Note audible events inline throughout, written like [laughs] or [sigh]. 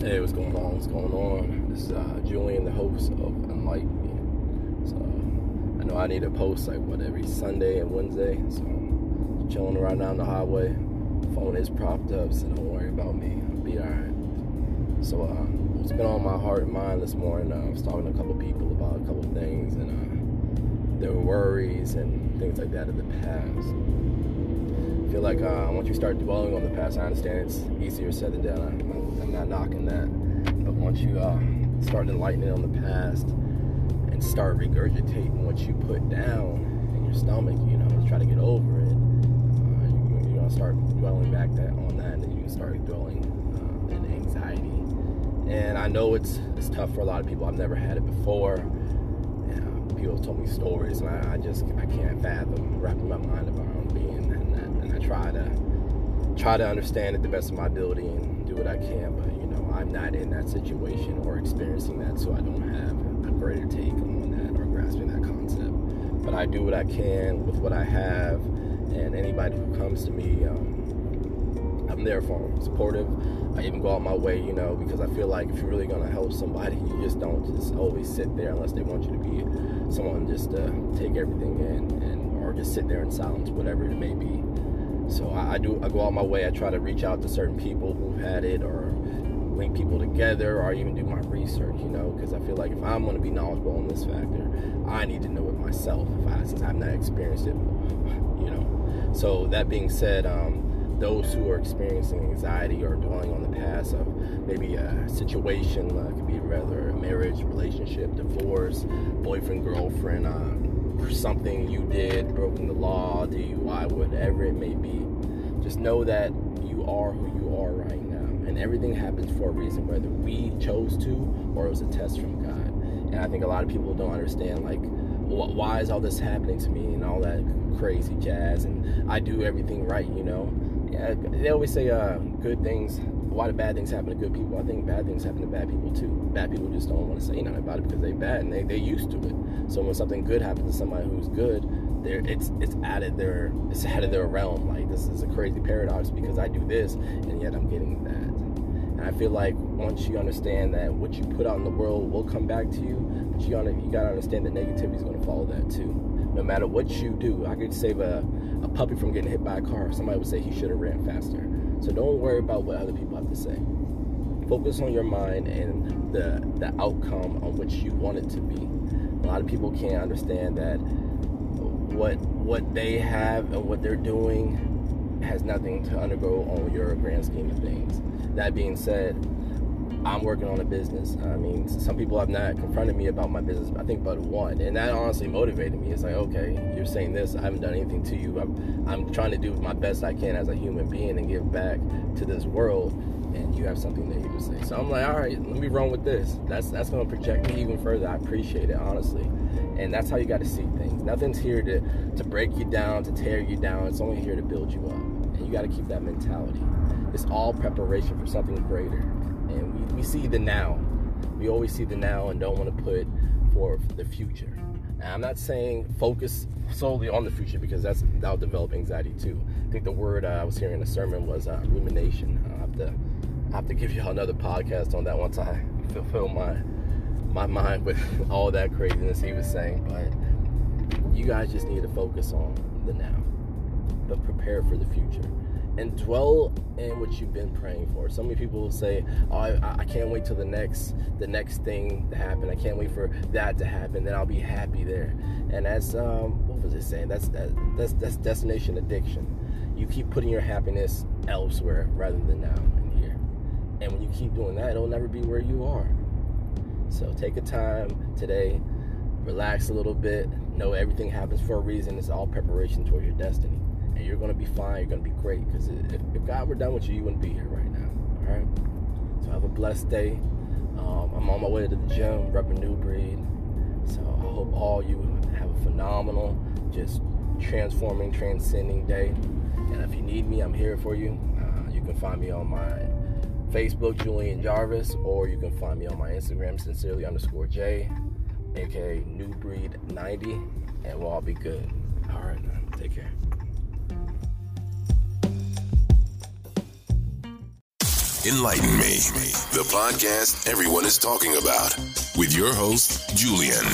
Hey, what's going on? What's going on? This is uh, Julian, the host of Enlighten Me. So I know I need to post like what every Sunday and Wednesday. So I'm chilling down the highway. Phone is propped up, so don't worry about me. I'll be alright. So uh, what's been on my heart and mind this morning? Uh, I was talking to a couple people about a couple things and uh, their worries and things like that of the past. I feel like uh, once you start dwelling on the past, I understand it's easier said than done. I'm not knocking that, but once you uh, start enlightening on the past and start regurgitating what you put down in your stomach, you know, to try to get over it, uh, you, you're gonna start dwelling back that on that, and then you start dwelling uh, in anxiety. And I know it's it's tough for a lot of people. I've never had it before. Yeah, people told me stories, and I, I just I can't fathom wrapping my mind around being in that. And I try to try to understand it the best of my ability and do what I can. But you know, I'm not in that situation or experiencing that, so I don't have a greater take on that or grasping that concept. But I do what I can with what I have, and anybody who comes to me. Um, I'm there for them, supportive. I even go out my way, you know, because I feel like if you're really gonna help somebody, you just don't just always sit there unless they want you to be someone just to take everything in and or just sit there in silence, whatever it may be. So I, I do I go out my way. I try to reach out to certain people who've had it or link people together or even do my research, you know, because I feel like if I'm going to be knowledgeable on this factor, I need to know it myself if I, since I've not experienced it, you know. So that being said, um, those who are experiencing anxiety or dwelling on the past of maybe a situation, uh, could be rather a marriage, relationship, divorce, boyfriend, girlfriend, or something you did, broken the law, DUI, whatever it may be. Just know that you are who you are right now, and everything happens for a reason, whether we chose to or it was a test from God. And I think a lot of people don't understand, like, why is all this happening to me and all that crazy jazz, and I do everything right, you know yeah, they always say uh, good things. Why do bad things happen to good people? I think bad things happen to bad people too. Bad people just don't want to say nothing about it because they're bad and they they're used to it. So when something good happens to somebody who's good, there it's it's out of their it's out of their realm. Like this is a crazy paradox because I do this and yet I'm getting that. And I feel like once you understand that what you put out in the world will come back to you, but you gotta you gotta understand that negativity is gonna follow that too. No matter what you do, I could save a, a puppy from getting hit by a car. Somebody would say he should have ran faster. So don't worry about what other people have to say. Focus on your mind and the the outcome on which you want it to be. A lot of people can't understand that what what they have and what they're doing has nothing to undergo on your grand scheme of things. That being said, I'm working on a business. I mean, some people have not confronted me about my business, I think but one. And that honestly motivated me. It's like, okay, you're saying this, I haven't done anything to you. I'm, I'm trying to do my best I can as a human being and give back to this world. And you have something negative to say. So I'm like, all right, let me run with this. That's that's gonna project me even further. I appreciate it, honestly. And that's how you gotta see things. Nothing's here to, to break you down, to tear you down. It's only here to build you up. And you gotta keep that mentality. It's all preparation for something greater we, see the now. We always see the now and don't want to put for the future. I'm not saying focus solely on the future because that's that'll develop anxiety too. I think the word uh, I was hearing in a sermon was uh, rumination. I have to I have to give y'all another podcast on that once I fulfill my my mind with [laughs] all that craziness he was saying. But you guys just need to focus on the now, but prepare for the future and dwell in what you've been praying for. So many people will say, "Oh, I, I, can't wait till the next the next thing to happen. I can't wait for that to happen. Then I'll be happy there." And that's um, what was it saying? That's that, that's that's destination addiction. You keep putting your happiness elsewhere rather than now and here. And when you keep doing that, it'll never be where you are. So take a time today, relax a little bit. Know everything happens for a reason. It's all preparation towards your destiny and you're gonna be fine. You're gonna be great because if, if, God were done with you, you wouldn't be here right now. All right. So have a blessed day. Um, I'm on my way to the gym, repping New Breed. So I hope all you have a phenomenal, just transforming, transcending day. And if you need me, I'm here for you. Uh, you can find me on my Facebook, Julian Jarvis, or you can find me on my Instagram, sincerely underscore J, aka New Breed 90, and we'll all be good. All right, now, take care. Enlighten Me, the podcast everyone is talking about, with your host, Julian.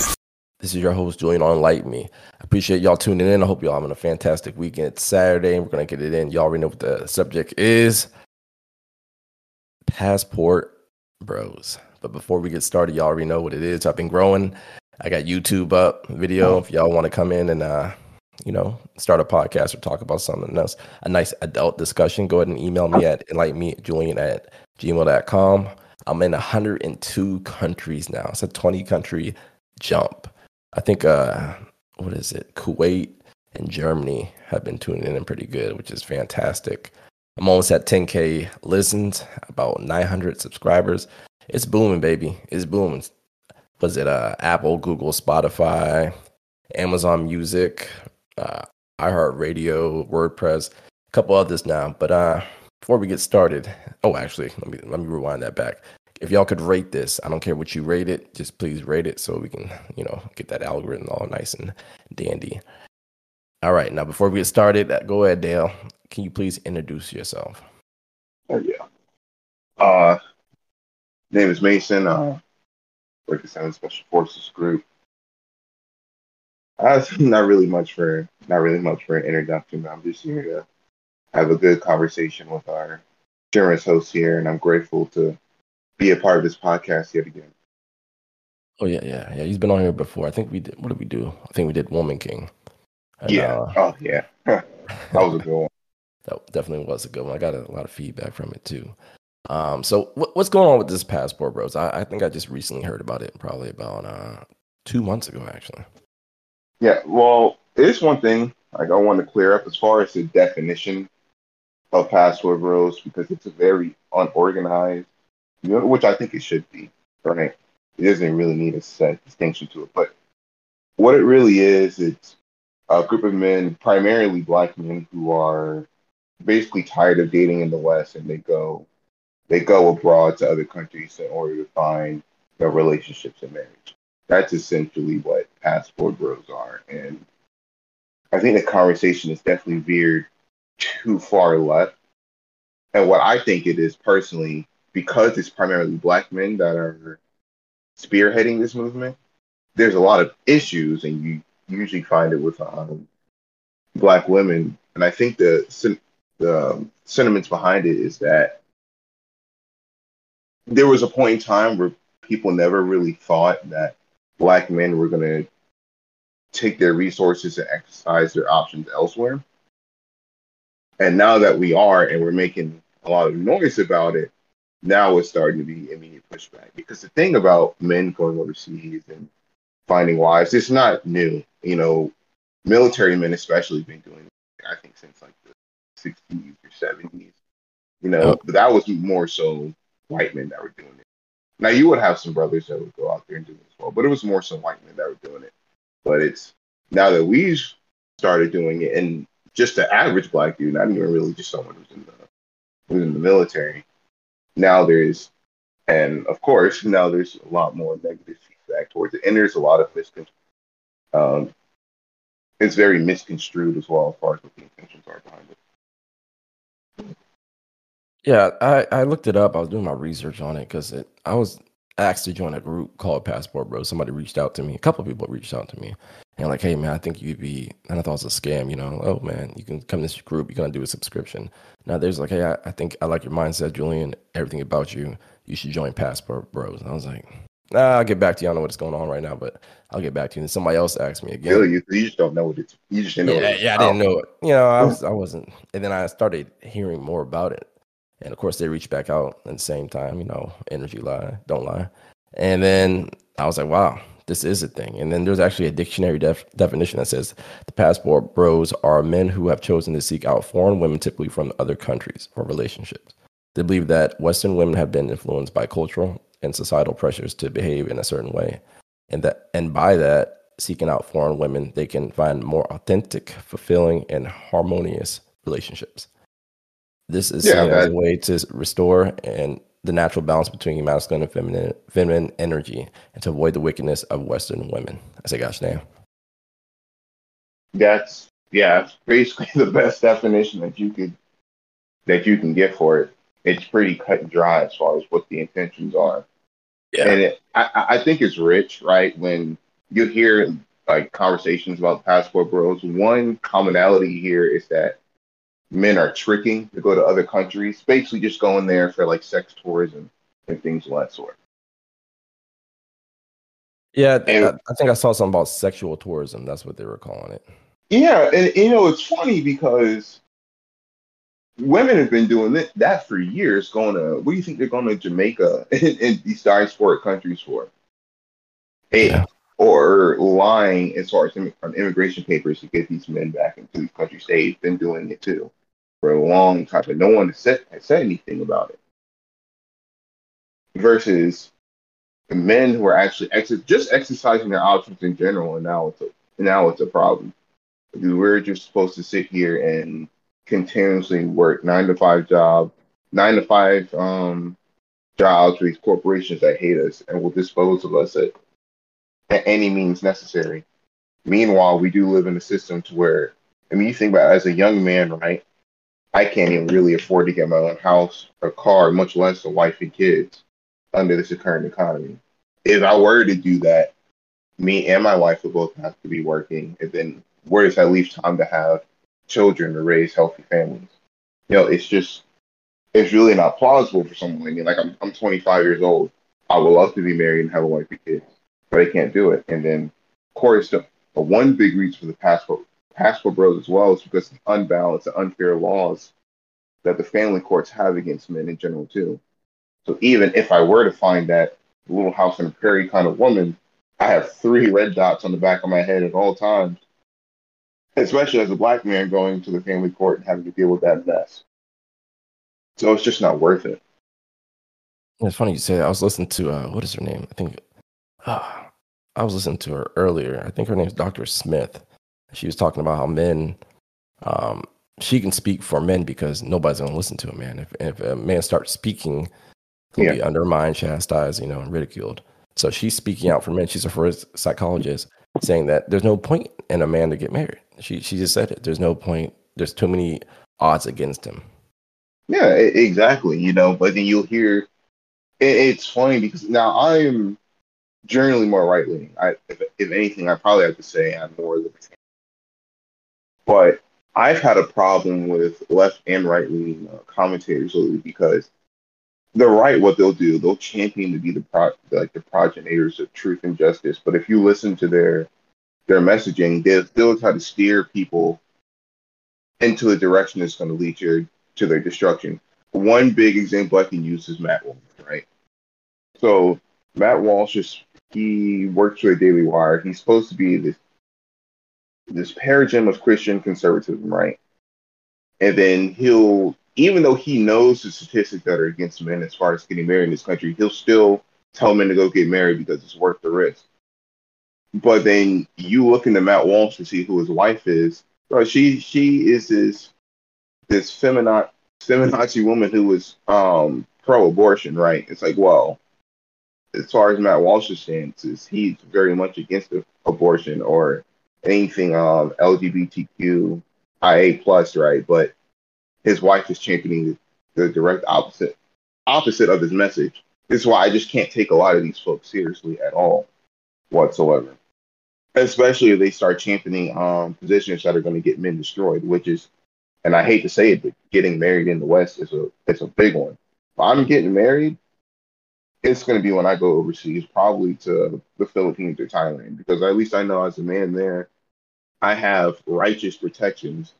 This is your host, Julian on Enlighten Me. I appreciate y'all tuning in. I hope y'all having a fantastic weekend. It's Saturday, and we're going to get it in. Y'all already know what the subject is Passport Bros. But before we get started, y'all already know what it is. I've been growing. I got YouTube up video. If y'all want to come in and uh, you know, start a podcast or talk about something else, a nice adult discussion, go ahead and email me at enlighten me Julian at gmail.com. I'm in 102 countries now. It's a 20 country jump. I think uh what is it? Kuwait and Germany have been tuning in pretty good, which is fantastic. I'm almost at 10k listens, about 900 subscribers. It's booming, baby. It's booming. Was it uh Apple, Google, Spotify, Amazon Music, uh, iHeartRadio, WordPress, a couple others now. But uh, before we get started, oh, actually, let me let me rewind that back. If y'all could rate this, I don't care what you rate it, just please rate it so we can, you know, get that algorithm all nice and dandy. All right, now before we get started, uh, go ahead, Dale. Can you please introduce yourself? Oh yeah. Uh, name is Mason. Uh, work at Special Forces Group. Uh, [laughs] not really much for not really much for an introduction. But I'm just here to have a good conversation with our generous host here, and I'm grateful to be a part of this podcast yet again. Oh yeah, yeah, yeah. He's been on here before. I think we did. What did we do? I think we did Woman King. And, yeah. Uh, oh yeah. [laughs] that was a good one. [laughs] That definitely was a good one. I got a lot of feedback from it too. Um, so what, what's going on with this passport, bros? I, I, think I just recently heard about it, probably about uh, two months ago, actually. Yeah, well, it's one thing like I want to clear up as far as the definition of passport bros because it's a very unorganized, you know, which I think it should be. Right? It doesn't really need a set distinction to it, but what it really is, it's a group of men, primarily black men, who are basically tired of dating in the West, and they go they go abroad to other countries in order to find their relationships and marriage. That's essentially what passport bros are. And I think the conversation is definitely veered too far left. And what I think it is personally, because it's primarily black men that are spearheading this movement, there's a lot of issues, and you usually find it with um, black women. And I think the the sentiments behind it is that there was a point in time where people never really thought that black men were going to take their resources and exercise their options elsewhere. And now that we are and we're making a lot of noise about it, now it's starting to be immediate pushback. Because the thing about men going overseas and finding wives, it's not new. You know, military men especially been doing it, I think, since like the 60s or 70s. You know, oh. but that was more so white men that were doing it. Now you would have some brothers that would go out there and do it as well, but it was more some white men that were doing it. But it's now that we've started doing it, and just the average black dude, not even really just someone who's in the who's in the military. Now there's, and of course now there's a lot more negative feedback towards it, and there's a lot of misconceptions. Um, it's very misconstrued as well as far as what the intentions are behind it. Yeah, I, I looked it up. I was doing my research on it because I was asked to join a group called Passport Bro. Somebody reached out to me. A couple of people reached out to me and like, hey man, I think you'd be. And I thought it was a scam. You know, oh man, you can come to this group. You're gonna do a subscription. Now there's like, hey, I, I think I like your mindset, Julian. Everything about you. You should join Passport Bros. And I was like, nah, I'll get back to you. I don't know what's going on right now, but I'll get back to you. And somebody else asked me again. Really, you, you just don't know what it's. You just didn't know. Yeah, yeah, I didn't know it. You know, I was, I wasn't. And then I started hearing more about it. And of course, they reached back out at the same time, you know, energy lie, don't lie. And then I was like, wow, this is a thing. And then there's actually a dictionary def- definition that says the passport bros are men who have chosen to seek out foreign women, typically from other countries for relationships. They believe that Western women have been influenced by cultural and societal pressures to behave in a certain way. And that, and by that, seeking out foreign women, they can find more authentic, fulfilling, and harmonious relationships. This is yeah, a way to restore and the natural balance between masculine and feminine, feminine energy and to avoid the wickedness of Western women. I say, gosh, damn. That's yeah, it's basically [laughs] the best definition that you could that you can get for it. it's pretty cut and dry as far as what the intentions are. Yeah. And it, I, I think it's rich, right? When you hear like conversations about passport bros, one commonality here is that men are tricking to go to other countries, basically just going there for like sex tourism and things of that sort. Yeah, and, I think I saw something about sexual tourism. That's what they were calling it. Yeah, and you know it's funny because women have been doing that for years. Going to what do you think they're going to Jamaica [laughs] and, these diasporic countries for? Hey, yeah. Or lying as far as on immigration papers to get these men back into these countries. They've been doing it too for a long time, but no one has said, has said anything about it. Versus the men who are actually ex- just exercising their options in general, and now it's a now it's a problem. We're just supposed to sit here and continuously work nine to five job, nine to five um, jobs these corporations that hate us and will dispose of us at, at any means necessary. Meanwhile, we do live in a system to where, I mean, you think about it, as a young man, right? I can't even really afford to get my own house or car, much less a wife and kids under this current economy. If I were to do that, me and my wife would both have to be working, and then where does that leave time to have children to raise healthy families? You know, it's just it's really not plausible for someone like me. Like I'm I'm 25 years old. I would love to be married and have a wife and kids, but I can't do it. And then, of course, the, one big reason for the passport passport bros as well is because of unbalanced, the unfair laws that the family courts have against men in general too. So even if I were to find that little house in the prairie kind of woman, I have three red dots on the back of my head at all times. Especially as a black man going to the family court and having to deal with that mess. So it's just not worth it. It's funny you say that. I was listening to uh, what is her name? I think uh, I was listening to her earlier. I think her name is Dr. Smith. She was talking about how men um, she can speak for men because nobody's gonna listen to a man. If if a man starts speaking He'll yeah. be undermined, chastised, you know, and ridiculed. So she's speaking out for men. She's a first psychologist saying that there's no point in a man to get married. She she just said it. There's no point. There's too many odds against him. Yeah, exactly. You know, but then you'll hear. it's funny because now I'm generally more right leaning. I, if, if anything, I probably have to say I'm more libertarian. But I've had a problem with left and right leaning uh, commentators lately because the right, what they'll do, they'll champion to be the pro, like the progenitors of truth and justice. But if you listen to their their messaging, they'll still try to steer people into a direction that's going to lead you to their destruction. One big example I can use is Matt Walsh, right? So Matt Walsh is he works for the Daily Wire. He's supposed to be this this paradigm of Christian conservatism, right? And then he'll even though he knows the statistics that are against men as far as getting married in this country, he'll still tell men to go get married because it's worth the risk. But then you look into Matt Walsh to see who his wife is. Bro, she she is this this feminazi feminazi woman who was um pro-abortion, right? It's like, well, as far as Matt Walsh's stance he's very much against abortion or anything um LGBTQ IA plus, right? But his wife is championing the direct opposite opposite of his message. This is why I just can't take a lot of these folks seriously at all whatsoever. Especially if they start championing um, positions that are going to get men destroyed, which is, and I hate to say it, but getting married in the West is a it's a big one. If I'm getting married, it's going to be when I go overseas, probably to the Philippines or Thailand, because at least I know as a man there, I have righteous protections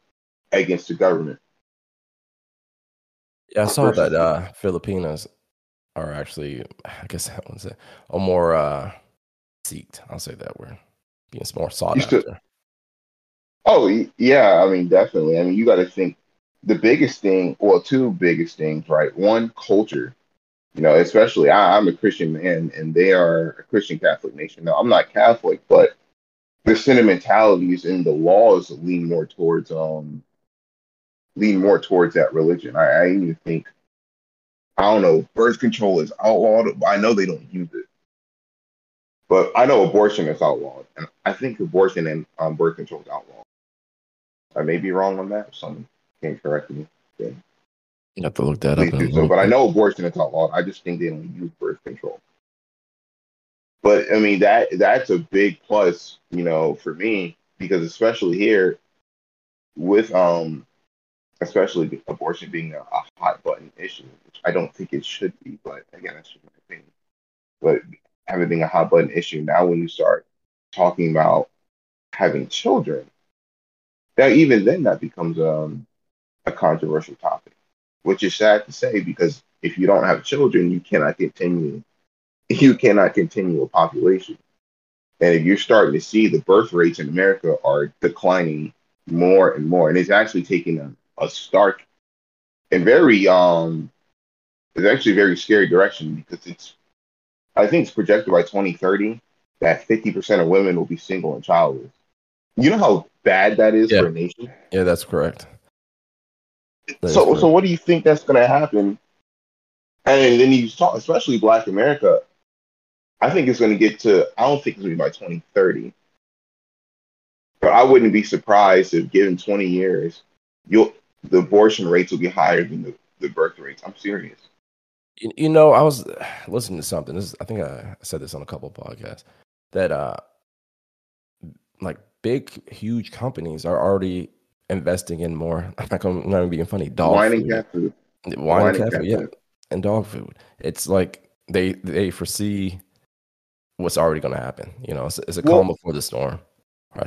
against the government. Yeah, I saw that uh Filipinas are actually, [sighs] I guess that one's a, a more uh seeked. I'll say that word, being more sought after. Oh yeah, I mean definitely. I mean you got to think the biggest thing, well, two biggest things, right? One, culture. You know, especially I, I'm a Christian man, and they are a Christian Catholic nation. Now I'm not Catholic, but the sentimentalities and the laws lean more towards um lean more towards that religion. I, I even think I don't know, birth control is outlawed. I know they don't use it. But I know abortion is outlawed. And I think abortion and um, birth control is outlawed. I may be wrong on that. Someone can correct me. You have to look that up. Do so. But I know abortion is outlawed. I just think they don't use birth control. But I mean that that's a big plus, you know, for me because especially here with um especially abortion being a, a hot button issue, which I don't think it should be, but again, that's just my opinion. But having being a hot button issue now, when you start talking about having children, now even then that becomes um, a controversial topic, which is sad to say because if you don't have children, you cannot continue. You cannot continue a population, and if you're starting to see the birth rates in America are declining more and more, and it's actually taking a a stark and very um it's actually a very scary direction because it's I think it's projected by 2030 that 50% of women will be single and childless. You know how bad that is yeah. for a nation? Yeah, that's correct. So so what do you think that's going to happen? And then you talk especially black America I think it's going to get to I don't think it's going to be by 2030. But I wouldn't be surprised if given 20 years you'll the abortion rates will be higher than the, the birth rates. I'm serious. You, you know, I was [sighs] listening to something. This is, I think I said this on a couple of podcasts that uh like big, huge companies are already investing in more. [laughs] I'm not going to be funny. Dog wine food. and cat food. Wine, wine and cat, food, yeah, and dog food. It's like they they foresee what's already going to happen. You know, it's, it's a calm before the storm.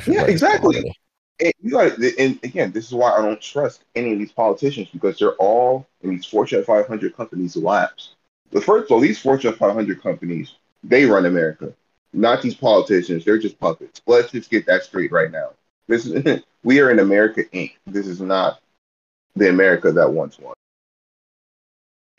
Yeah, exactly and you got and again, this is why I don't trust any of these politicians because they're all in these Fortune 500 companies' laps. But first of all, these Fortune 500 companies, they run America, not these politicians. They're just puppets. Let's just get that straight right now. This is [laughs] we are in America Inc. This is not the America that once was.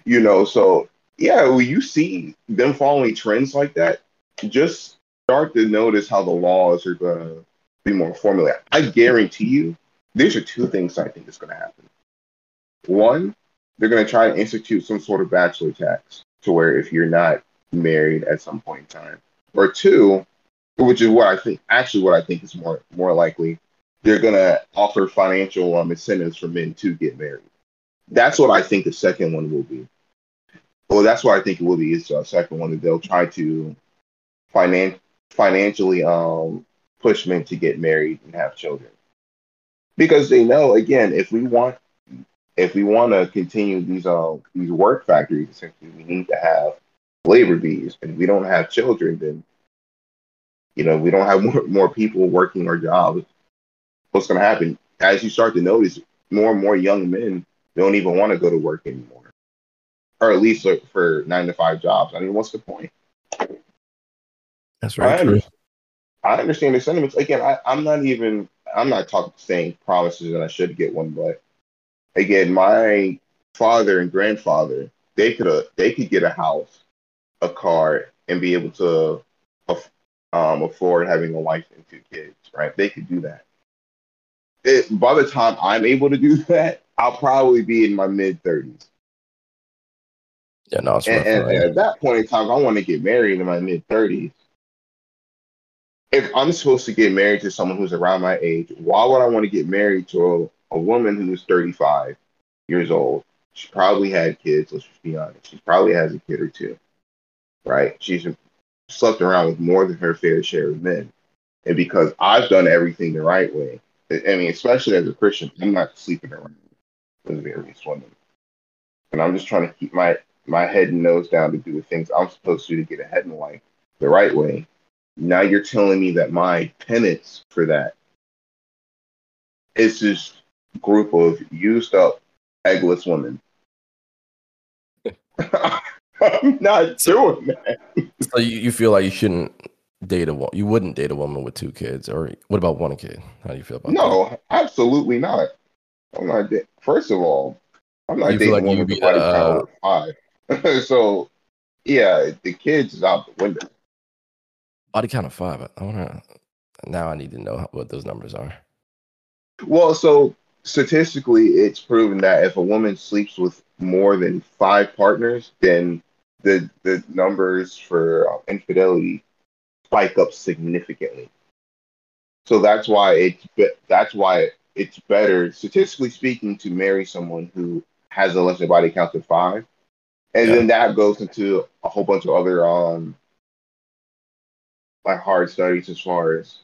You know, so yeah, when you see them following trends like that, just start to notice how the laws are gonna be more formulated. I guarantee you, these are two things I think is going to happen. One, they're going to try to institute some sort of bachelor tax to where if you're not married at some point in time, or two, which is what I think actually what I think is more more likely, they're going to offer financial um, incentives for men to get married. That's what I think the second one will be. Well, that's what I think it will be. Is the second one that they'll try to finan- financially um, push men to get married and have children because they know again if we want if we want to continue these uh these work factories essentially we need to have labor bees and we don't have children then you know we don't have [laughs] more, more people working our jobs what's going to happen? As you start to notice more and more young men don't even want to go to work anymore. Or at least look for nine to five jobs. I mean what's the point? That's right I understand the sentiments. Again, I, I'm not even I'm not talking saying promises and I should get one, but again, my father and grandfather, they could uh, they could get a house, a car, and be able to um, afford having a wife and two kids, right? They could do that. It, by the time I'm able to do [laughs] that, I'll probably be in my mid thirties. Yeah, no, and, and, and, at that point in time, I want to get married in my mid thirties if I'm supposed to get married to someone who's around my age, why would I want to get married to a, a woman who's 35 years old? She probably had kids, let's just be honest. She probably has a kid or two, right? She's slept around with more than her fair share of men. And because I've done everything the right way, I mean, especially as a Christian, I'm not sleeping around with various women. And I'm just trying to keep my, my head and nose down to do the things I'm supposed to do to get ahead in life the right way now you're telling me that my penance for that is this group of used up, eggless women. [laughs] I'm not doing that. So you, you feel like you shouldn't date a woman? You wouldn't date a woman with two kids, or what about one kid? How do you feel about no, that? No, absolutely not. I'm not. Da- First of all, I'm not you dating like a woman with body uh, five. [laughs] so, yeah, the kids is out the window. Body count of five. I want to. Now I need to know what those numbers are. Well, so statistically, it's proven that if a woman sleeps with more than five partners, then the the numbers for uh, infidelity spike up significantly. So that's why it's that's why it's better, statistically speaking, to marry someone who has a lesser body count than five, and Yeah. then that goes into a whole bunch of other um like hard studies as far as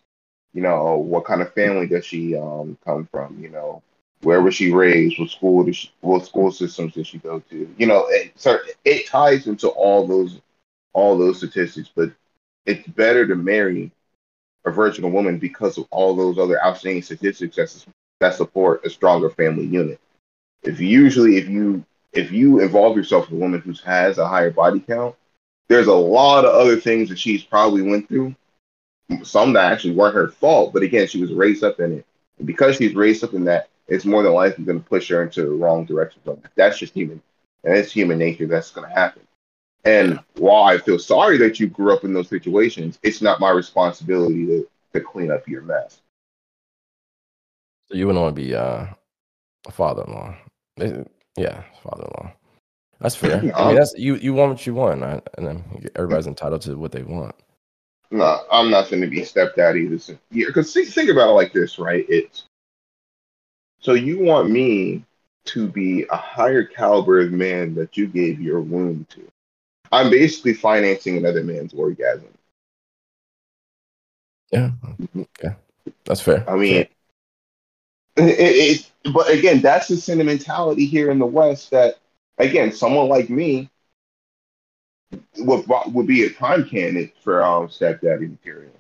you know what kind of family does she um come from, you know. Where was she raised? What school did she, what school systems did she go to? You know, it, it ties into all those all those statistics, but it's better to marry a virginal woman because of all those other outstanding statistics that, that support a stronger family unit. If usually if you if you involve yourself with a woman who has a higher body count, there's a lot of other things that she's probably went through. Some that actually weren't her fault, but again, she was raised up in it. And because she's raised up in that, it's more than likely going to push her into the wrong direction. So that's just human, and it's human nature. That's going to happen. And while I feel sorry that you grew up in those situations, it's not my responsibility to, to clean up your mess. So you wouldn't want to be uh, a father-in-law. Yeah, father-in-law. That's fair. I mean, that's you. You want what you want, right? and then everybody's entitled to what they want. No, I'm not going to be stepdaddy this year. Because think, think about it like this, right? It's so you want me to be a higher caliber of man that you gave your womb to. I'm basically financing another man's orgasm. Yeah. Okay. That's fair. I mean, it, it, but again, that's the sentimentality here in the West that, again, someone like me would, would be a prime candidate for um, stepdaddy material.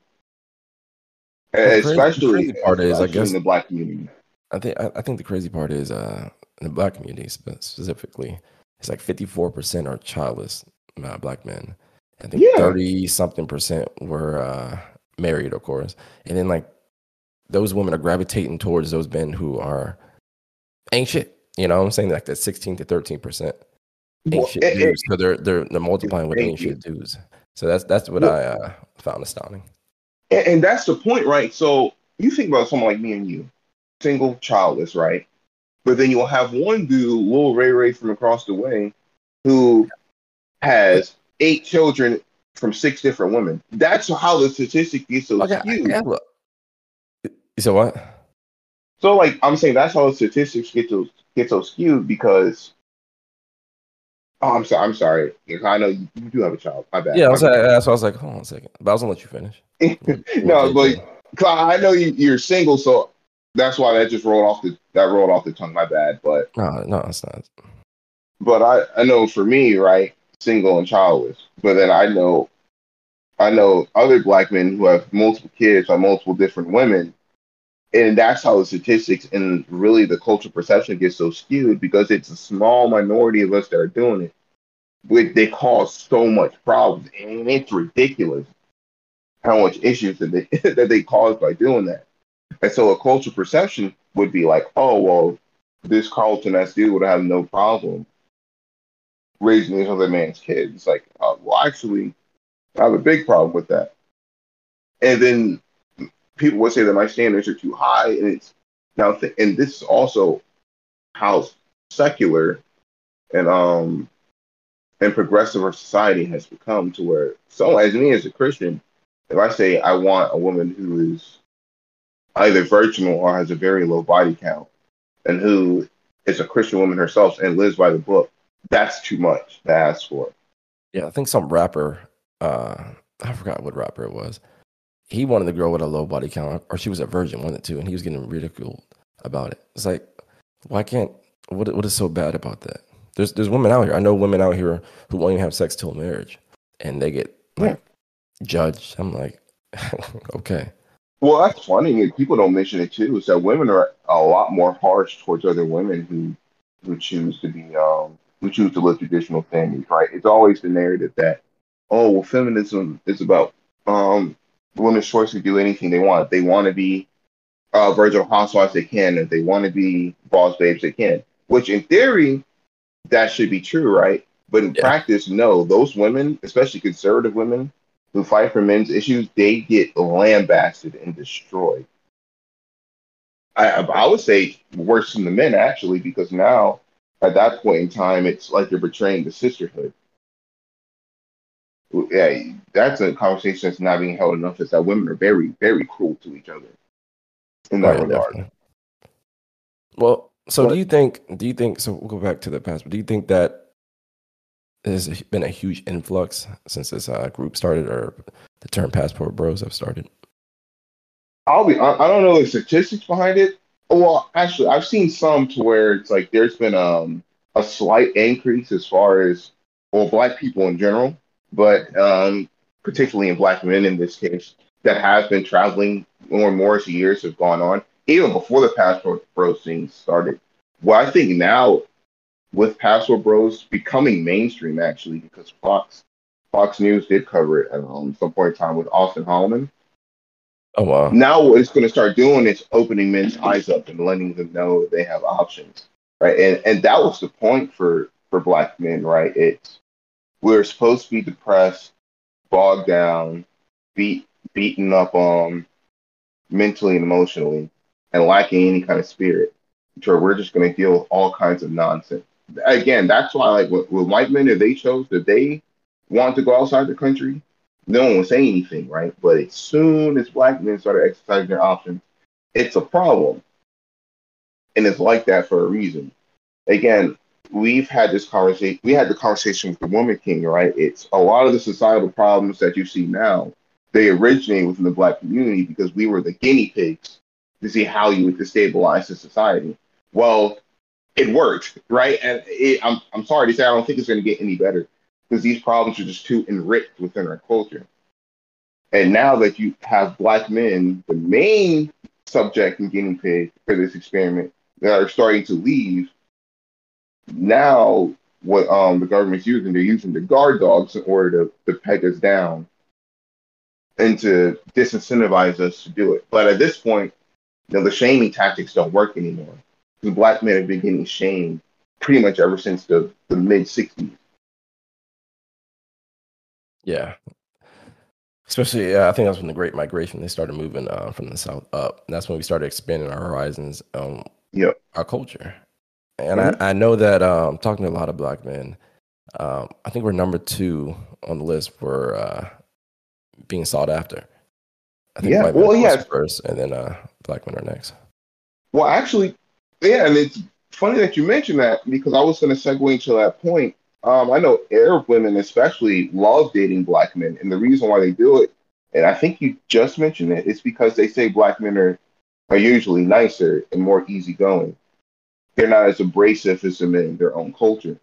the especially, part is, I guess- in the black community. I think I, I think the crazy part is uh in the black community specifically, it's like fifty four percent are childless uh, black men. I think Yeah. thirty something percent were uh, married, of course, and then like those women are gravitating towards those men who are ancient. You know, what I'm saying like that sixteen to thirteen percent Well, ancient it- dudes. So they're they're they're multiplying with ancient dudes. So that's that's what Well- I uh, found astounding. And, and that's the point, right? So you think about someone like me and you, single, childless, right? But then you'll have one dude, Lil Ray Ray from across the way, who has eight children from six different women. That's how the statistic gets so Okay, skewed. yeah, look. You said what? So, like, I'm saying that's how the statistics get so get so skewed because. Oh, I'm sorry. I'm sorry. I know you, you do have a child. My bad. Yeah, I was, bad. that's why I was like, hold on a second. But I was gonna let you finish. [laughs] no, but I know you, you're single, so that's why that just rolled off the that rolled off the tongue. My bad, but no, no, it's not. but I I know for me, right, single and childless. But then I know I know other black men who have multiple kids by multiple different women, and that's how the statistics and really the cultural perception gets so skewed because it's a small minority of us that are doing it. Which they cause so much problems, and it's ridiculous how much issues that they [laughs] that they cause by doing that. And so a cultural perception would be like, oh well, this Carlton S would have no problem raising this other man's kids. It's like, uh, well, actually, I have a big problem with that. And then people would say that my standards are too high, and it's now, th- and this is also how secular and um and progressive our society has become to where someone as me as a Christian, if I say I want a woman who is either virginal or has a very low body count, and who is a Christian woman herself and lives by the book, that's too much to ask for. Yeah, I think some rapper, uh, I forgot what rapper it was. He wanted a girl with a low body count, or she was a virgin, the two, and he was getting ridiculed about it. It's like, why can't? What what is so bad about that? There's there's women out here. I know women out here who won't even have sex till marriage, and they get like judged. I'm like, [laughs] okay, Well, that's funny. People don't mention it too. Is that women are a lot more harsh towards other women who who choose to be um who choose to live traditional families, right? It's always the narrative that oh well, feminism is about um women's choice to do anything they want. If they want to be uh, virginal housewives, they can. If they want to be boss babes, they can. Which in theory, that should be true, right? But in Yeah. practice, no. Those women, especially conservative women, who fight for men's issues, they get lambasted and destroyed. I, I would say worse than the men, actually, because now at that point in time, it's like you're betraying the sisterhood. Yeah, that's a conversation that's not being held enough. Is that women are very, very cruel to each other in that yeah, regard. definitely. Well, So But- do you think? Do you think? So we'll go back to the past. But do you think that there's been a huge influx since this uh, group started, or the term passport bros have started? I'll be. I, I don't know the statistics behind it. Well, actually, I've seen some to where it's like there's been um a slight increase as far as well black people in general, but um particularly in black men in this case that have been traveling more and more as the years have gone on, even before the passport bros thing started. Well, I think now with Passport bros becoming mainstream actually because Fox Fox News did cover it at um, some point in time with Austin Holloman. Oh wow. now what it's going to start doing is opening men's eyes up and letting them know they have options right? And and that was the point for for black men right? It's we're supposed to be depressed bogged down beat beaten up um mentally and emotionally and lacking any kind of spirit. Where we're just going to deal with all kinds of nonsense again that's why like with, with white men if they chose that they want to go outside the country no one would say anything, right? But as soon as black men started exercising their options, it's a problem. And it's like that for a reason. Again, we've had this conversation, we had the conversation with the Woman King, right? It's a lot of the societal problems that you see now, they originate within the black community because we were the guinea pigs to see how you would destabilize the society. Well, it worked, right? And it, I'm, I'm sorry to say, I don't think it's going to get any better because these problems are just too enriched within our culture. And now that you have black men, the main subject and guinea pig for this experiment, that are starting to leave, now what um, the government's using, they're using the guard dogs in order to, to peg us down and to disincentivize us to do it. But at this point, you know, the shaming tactics don't work anymore. Black men have been getting shamed pretty much ever since the, the mid 60s. Yeah. Especially, yeah, I think that's when the Great Migration they started moving uh, from the south up. And that's when we started expanding our horizons, um, Yep. our culture. And I, I know that um, talking to a lot of black men, um, I think we're number two on the list for uh, being sought after. I think Yeah, white men well, yeah. first, and then uh, black men are next. Well, actually, yeah, and it's funny that you mentioned that because I was going to segue into that point. Um, I know Arab women, especially, love dating black men, and the reason why they do it, and I think you just mentioned it, is because they say black men are are usually nicer and more easygoing. They're not as abrasive as the men in their own culture,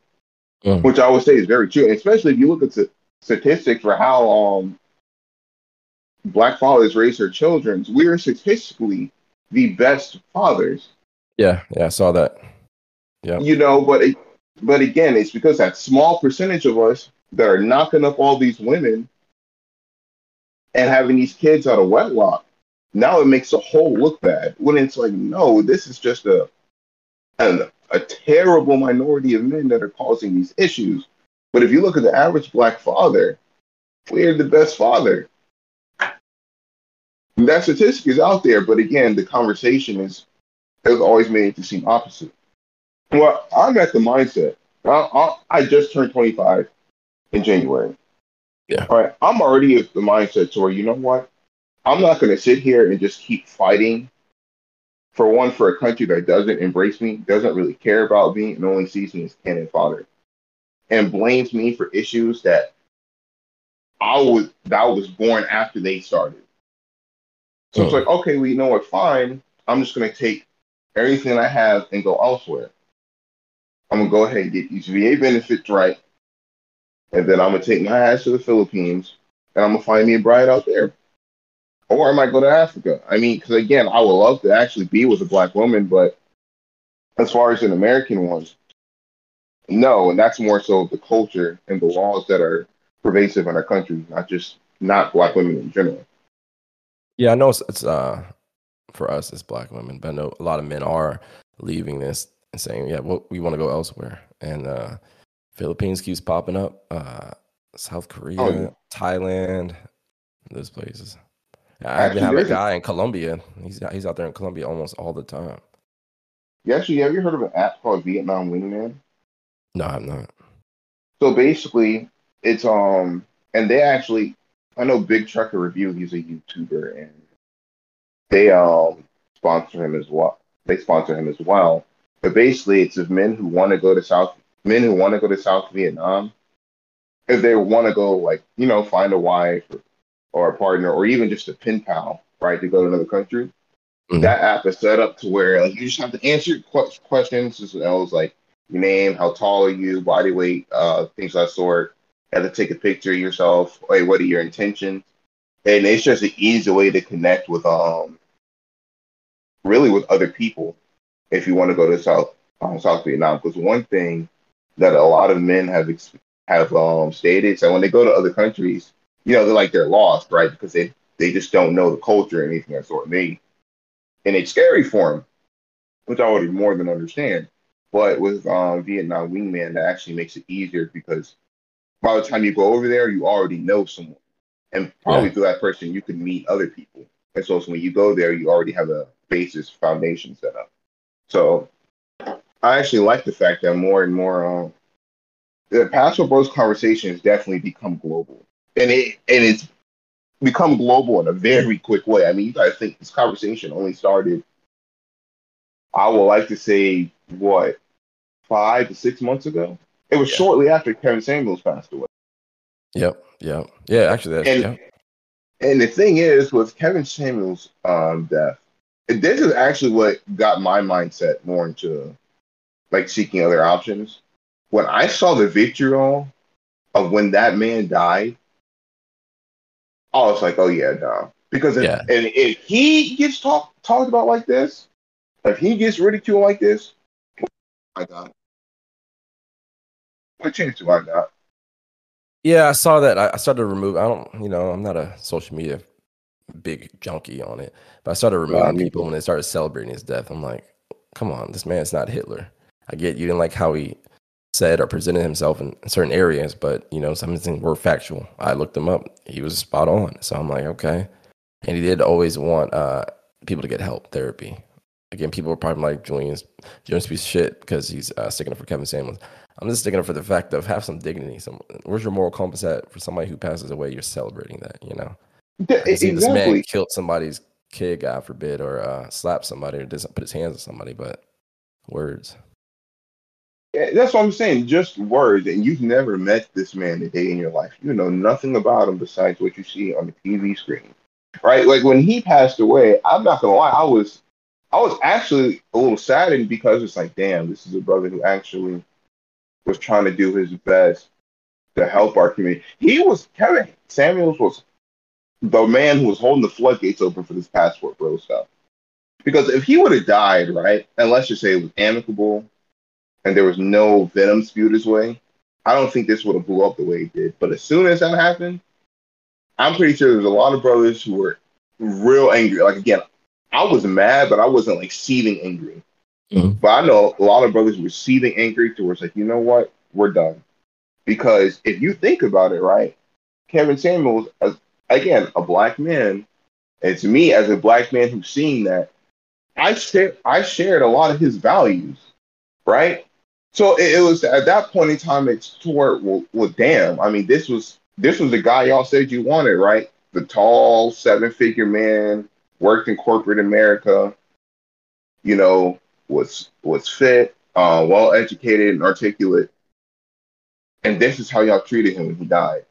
Mm. which I would say is very true. And especially if you look at the statistics for how um, black fathers raise their children, we are statistically the best fathers. Yeah, yeah, I saw that. Yeah. you know but it, but again it's because that small percentage of us that are knocking up all these women and having these kids out of wedlock now it makes the whole look bad when it's like no this is just a a, a terrible minority of men that are causing these issues but if you look at the average black father we're the best father And that statistic is out there but again the conversation is has always made it to seem opposite well, I'm at the mindset. I, I, I just turned 25 in January. Yeah. All right. I'm already at the mindset to where, you know what? I'm not going to sit here and just keep fighting for one, for a country that doesn't embrace me, doesn't really care about me, and only sees me as cannon fodder, and blames me for issues that I was that I was born after they started. So it's Hmm. like, okay, well, you know what? Fine. I'm just going to take everything I have and go elsewhere. I'm gonna go ahead and get these VA benefits right, and then I'm gonna take my ass to the Philippines, and I'm gonna find me a bride out there, or I might go to Africa. I mean, because again, I would love to actually be with a black woman, but as far as an American one, no, and that's more so the culture and the laws that are pervasive in our country, not just not black women in general. Yeah, I know it's, it's uh for us as black women, but I know a lot of men are leaving this and saying, "Yeah, well, we want to go elsewhere." And uh Philippines keeps popping up, uh South Korea, Oh, yeah. Thailand, those places. I Actually, have a guy in Colombia. He's he's out there in Colombia almost all the time. You actually have you heard of an app called Vietnam Wingman? No, I'm not. So basically, it's um, and they actually, I know Big Trucker Review. He's a YouTuber, and they um sponsor him as well. They sponsor him as well. But basically, it's of men who want to go to South men who want to go to South Vietnam, if they want to go like you know find a wife or, or a partner or even just a pen pal, right, to go to another country. Mhm. That app is set up to where like you just have to answer que- questions well as like your name, how tall are you, body weight, uh, things of that sort. You have to take a picture of yourself. Hey, what are your intentions? And it's just an easy way to connect with um really with other people if you want to go to South um, South Vietnam. Because one thing that a lot of men have have um stated so when they go to other countries, you know, they're like they're lost, right? Because they they just don't know the culture or anything of that sort. And they and it's scary for them, which I would more than understand. But with um, Vietnam Wingman, that actually makes it easier because by the time you go over there, you already know someone, and probably Yeah. through that person, you can meet other people. And so, so when you go there, you already have a basis foundation set up. So I actually like the fact that more and more um, the passport bros conversation has definitely become global, and it and it's become global in a very quick way. I mean, you guys think this conversation only started, I would like to say, what, five to six months ago? It was Yeah. shortly after Kevin Samuels passed away. Yep. Yep. Yeah. Actually, that's And- yeah. And the thing is, with Kevin Samuels' um, death, this is actually what got my mindset more into like seeking other options. When I saw the vitriol of when that man died, I was like, "Oh yeah, nah." Because if, Yeah. and if he gets talked talked about like this, if he gets ridiculed like this, I got what chance do I got? Yeah, I saw that. I, I started to remove. I don't, you know, I'm not a social media big junkie on it, but I started removing me people when they started celebrating his death. I'm like, come on, this man's not Hitler. I get you didn't like how he said or presented himself in certain areas, but you know, some things were factual. I looked him up; he was spot on. So I'm like, okay. And he did always want uh, people to get help, therapy. Again, people were probably like Julian's Julian's piece of shit because he's uh, sticking up for Kevin Samuels. I'm just sticking up for the fact of have some dignity. Some where's your moral compass at for somebody who passes away? You're celebrating that, you know. I see this man killed somebody's kid, God forbid, or uh, slapped somebody, or doesn't put his hands on somebody, but words. Yeah, that's what I'm saying. Just words, and you've never met this man a day in your life. You know nothing about him besides what you see on the TV screen, right? Like when he passed away, I'm not gonna lie, I was, I was actually a little saddened because it's like, damn, this is a brother who actually was trying to do his best to help our community. He was Kevin Samuels was the man who was holding the floodgates open for this passport bro stuff. Because if he would have died, right, and let's just say it was amicable and there was no venom spewed his way, I don't think this would have blew up the way it did. But as soon as that happened, I'm pretty sure there's a lot of brothers who were real angry. Like again, I was mad, but I wasn't like seething angry. Mhm. But I know a lot of brothers were seething angry towards like, you know what, we're done. Because if you think about it, right, Kevin Samuels, as, again, a black man, and to me as a black man who's seeing that, I shared I shared a lot of his values, right? So it, it was at that point in time it's toward well, well damn, I mean this was this was the guy y'all said you wanted, right? The tall seven figure man, worked in corporate America, you know, was was fit, uh, well educated and articulate. And this is how y'all treated him when he died.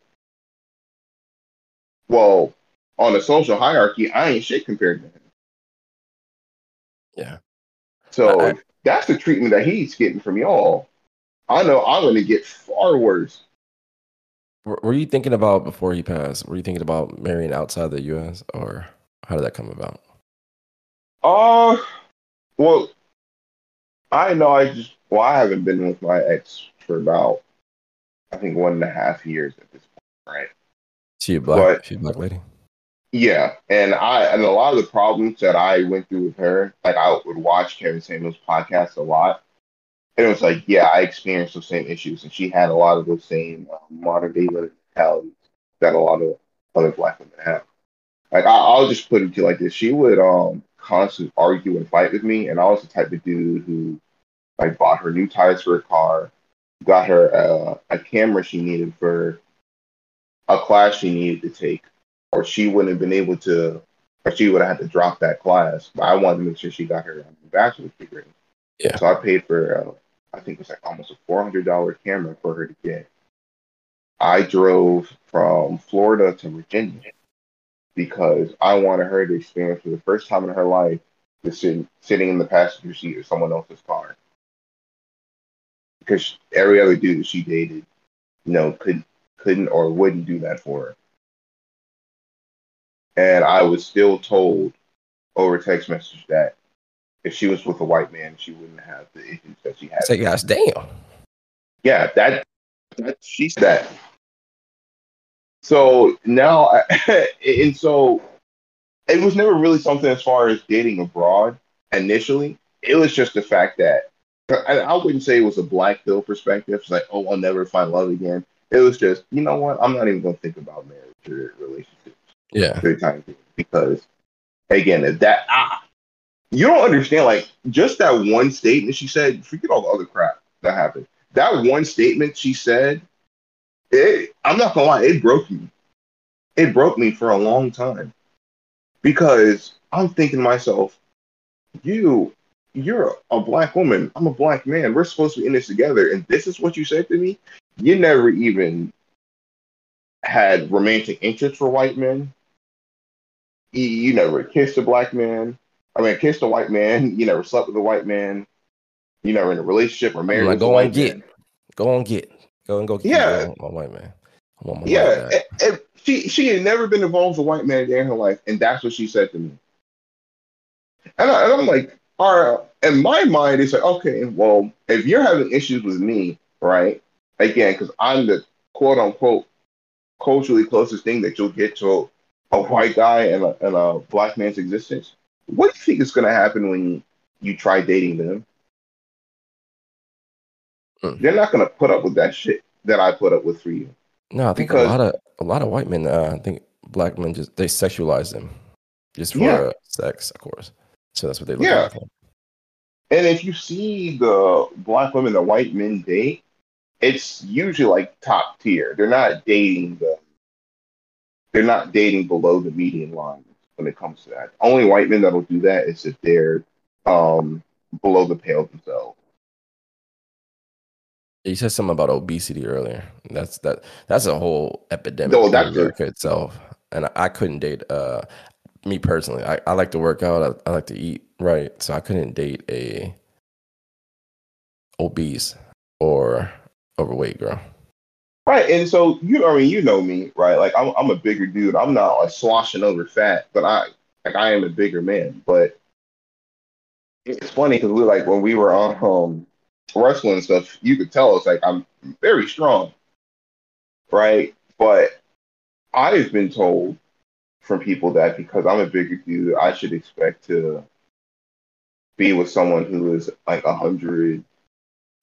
Well, on the social hierarchy, I ain't shit compared to him. Yeah. So I- if that's the treatment that he's getting from y'all. I know I'm going to get far worse. Were, were you thinking about before he passed? Were you thinking about marrying outside the U.S. or how did that come about? Uh, well, I know I just, well, I haven't been with my ex for about, I think, one and a half years at this point, right? She a black, But- she a black lady. Yeah, and I and a lot of the problems that I went through with her, like I would watch Kevin Samuels podcast a lot, and it was like, yeah, I experienced those same issues, and she had a lot of those same uh, modern day mentalities that a lot of other black women have. Like I, I'll just put it to you like this: she would um constantly argue and fight with me, and I was the type of dude who like bought her new tires for her car, got her uh, a camera she needed for a class she needed to take or she wouldn't have been able to, or she would have had to drop that class. But I wanted to make sure she got her bachelor's degree. Yeah. So I paid for, uh, I think it was like almost a four hundred dollar camera for her to get. I drove from Florida to Virginia because I wanted her to experience for the first time in her life the sit, sitting in the passenger seat of someone else's car. Because every other dude that she dated, you know, couldn't couldn't or wouldn't do that for her. And I was still told over text message that if she was with a white man, she wouldn't have the issues that she had. Say, gosh, damn. Yeah, that that she said. So now, I, [laughs] and so it was never really something as far as dating abroad initially. It was just the fact that I, I wouldn't say it was a black pill perspective. It's like, oh, I'll never find love again. It was just, you know what? I'm not even going to think about marriage or relationships Yeah. for the time being because, again, if that ah, you don't understand. Like just that one statement she said. Forget all the other crap that happened. That one statement she said. It, I'm not gonna lie. It broke me. It broke me for a long time because I'm thinking to myself, you, you're a black woman. I'm a black man. We're supposed to be in this together, and this is what you said to me. You never even had romantic interest for white men. You, you never kissed a black man. I mean, kissed a white man. [laughs] You never slept with a white man. You never in a relationship or married like, go and get, man. go and get, go and go get Yeah. my, white man. My Yeah, white guy. and- and she she had never been involved with a white man in her life, and that's what she said to me. And, I, and I'm like, all right. In my mind, it's like, okay, well, if you're having issues with me, right? Again, because I'm the quote unquote culturally closest thing that you'll get to a, a white guy and a, and a black man's existence. What do you think is going to happen when you try dating them? Hmm. They're not going to put up with that shit that I put up with for you. No, I think Because- a lot of a lot of white men. Uh, I think black men just they sexualize them, just for Yeah. sex, of course. So that's what they look Yeah. at. And if you see the black women that white men date, it's usually like top tier. They're not dating the they're not dating below the median line when it comes to that. Only white men that'll do that is if they're um below the pale themselves. You said something about obesity earlier. That's that. That's a whole epidemic No, in that's a- America itself. And I, I couldn't date. Uh, me personally, I, I like to work out. I, I like to eat right, so I couldn't date a obese or overweight girl. Right. And so you I mean you know me, right? Like I'm I'm a bigger dude. I'm not like sloshing over fat, but I like I am a bigger man. But it's funny because we like when we were on um wrestling and stuff, you could tell it's like I'm very strong. Right? But I've been told from people that because I'm a bigger dude, I should expect to be with someone who is like a hundred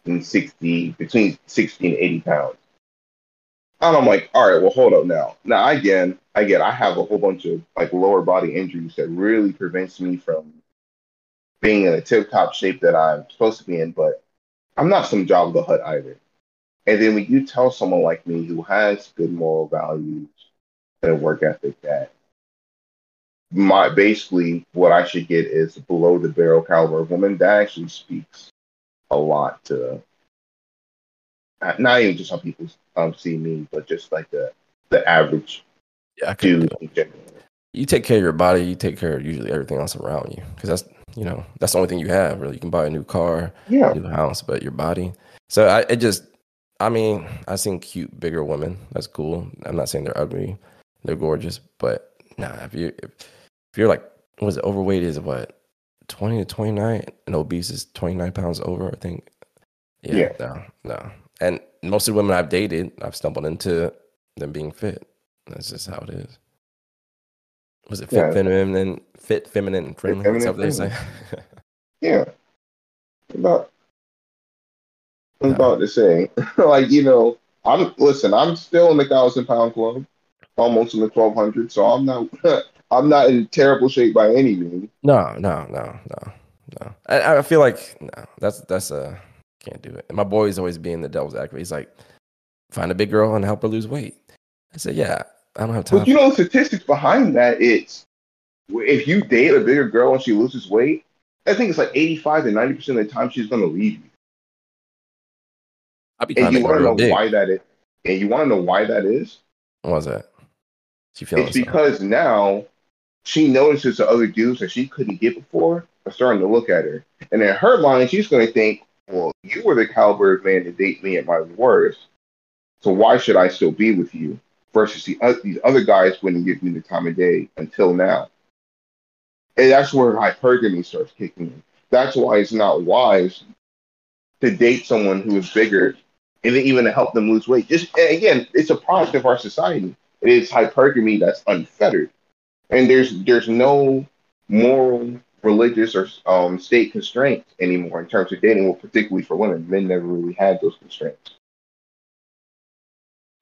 and sixty between sixty and eighty pounds. And I'm like, all right, well, hold up now. Now, again, again, I get I have a whole bunch of like lower body injuries that really prevents me from being in a tip top shape that I'm supposed to be in. But I'm not some Jabba the Hutt either. And then when you tell someone like me who has good moral values and a work ethic that my basically what I should get is below the barrel caliber of woman, that actually speaks a lot to not even just how people um, see me, but just like the the average Yeah, dude in general. You take care of your body. You take care of usually everything else around you, because that's you know that's the only thing you have. Really, you can buy a new car, Yeah, new house, but your body. So I it just, I mean, I've seen cute bigger women. That's cool. I'm not saying they're ugly. They're gorgeous, but nah. If you if, if you're like, was it overweight? Is what twenty to twenty nine, and obese is twenty nine pounds over. I think. Yeah, Yeah. No, no. And most of the women I've dated, I've stumbled into them being fit. That's just how it is. Was it fit, Yeah. feminine, fit, feminine, and friendly? That's feminine, what they say. [laughs] yeah. About I'm Yeah. about to say, [laughs] like you know, I'm listen. I'm still in the thousand pound club, almost in the twelve hundred. So I'm not, [laughs] I'm not in terrible shape by any means. No, no, no, no, no. I, I feel like no. That's that's a can't do it. And my boy's always being the devil's advocate. He's like, find a big girl and help her lose weight. I said, yeah, I don't have time. But you know, the statistics behind that, it's if you date a bigger girl and she loses weight, I think it's like 85 to 90 percent of the time she's going to leave you. I'd be trying And you want to know big. why that is. And you want to know why that is. What was that? She feeling It's herself. because now she notices the other dudes that she couldn't get before are starting to look at her. And in her mind, she's going to think, well, you were the caliber of man to date me at my worst. So why should I still be with you? Versus the, oth- these other guys wouldn't give me the time of day until now. And that's where hypergamy starts kicking in. That's why it's not wise to date someone who is bigger and then even to help them lose weight. Just again, it's a product of our society. It is hypergamy that's unfettered, and there's there's no moral, religious, or um, state constraints anymore in terms of dating. Well, particularly for women, men never really had those constraints.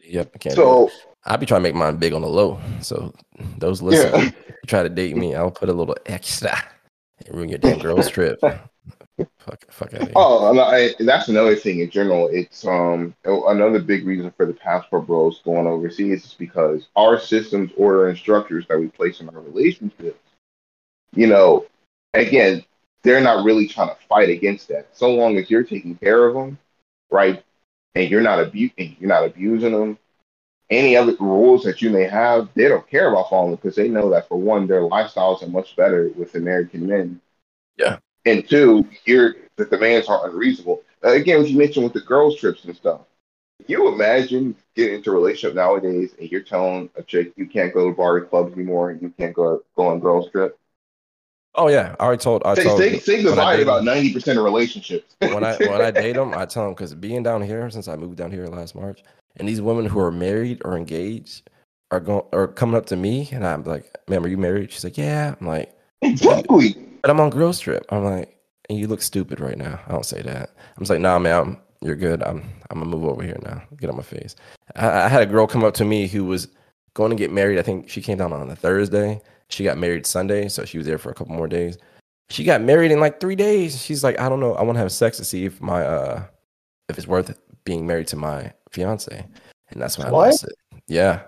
Yep, I can't. So I'll be trying to make mine big on the low. So those listen, yeah, try to date me, I'll put a little extra and ruin your damn girl's trip. [laughs] Fuck, fuck out of here. oh, I, that's another thing in general. It's um another big reason for the passport bros going overseas is because our systems, order, and structures that we place in our relationships. You know, again, they're not really trying to fight against that. So long as you're taking care of them, right, and you're not abusing, you're not abusing them. Any other rules that you may have, they don't care about following because they know that for one, their lifestyles are much better with American men and two, you're the demands are unreasonable. Uh, again, as you mentioned with the girls' trips and stuff, you imagine getting into a relationship nowadays and you're telling a chick you can't go to bar clubs anymore and you can't go go on girls' trip? Oh yeah, I already told. I Say, told. say, say goodbye to about ninety percent of relationships. [laughs] when I when I date them, I tell them because being down here since I moved down here last March, and these women who are married or engaged are going are coming up to me, and I'm like, "Ma'am, are you married?" She's like, "Yeah." I'm like, exactly. "But I'm on girls trip." I'm like, "And you look stupid right now." I don't say that. I'm just like, "Nah, man, you're good. I'm I'm gonna move over here now. Get on my face." I, I had a girl come up to me who was going to get married. I think she came down on a Thursday. She got married Sunday, so she was there for a couple more days. She got married in like three days. She's like, I don't know. I want to have sex to see if my uh if it's worth being married to my fiance. And that's when I lost it. Yeah.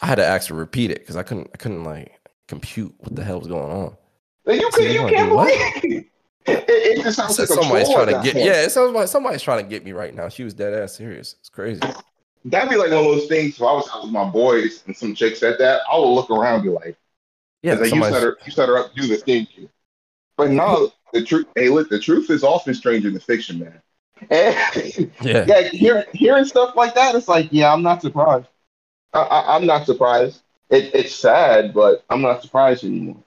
I had to ask her to repeat it because I couldn't I couldn't like compute what the hell was going on. You So can, so you can't believe [laughs] it. It, just sounds like somebody's trying to get point. yeah, it sounds like somebody's trying to get me right now. She was dead ass serious. It's crazy. That'd be like one of those things. If I was out with my boys and some chick said that, I would look around and be like, Yeah, like you set her, you set her up to do this, didn't you? But no, the truth. Hey, look, the truth is often stranger than fiction, man. And yeah. [laughs] yeah, hear, hearing stuff like that, it's like, yeah, I'm not surprised. I, I, I'm not surprised. It, it's sad, but I'm not surprised anymore.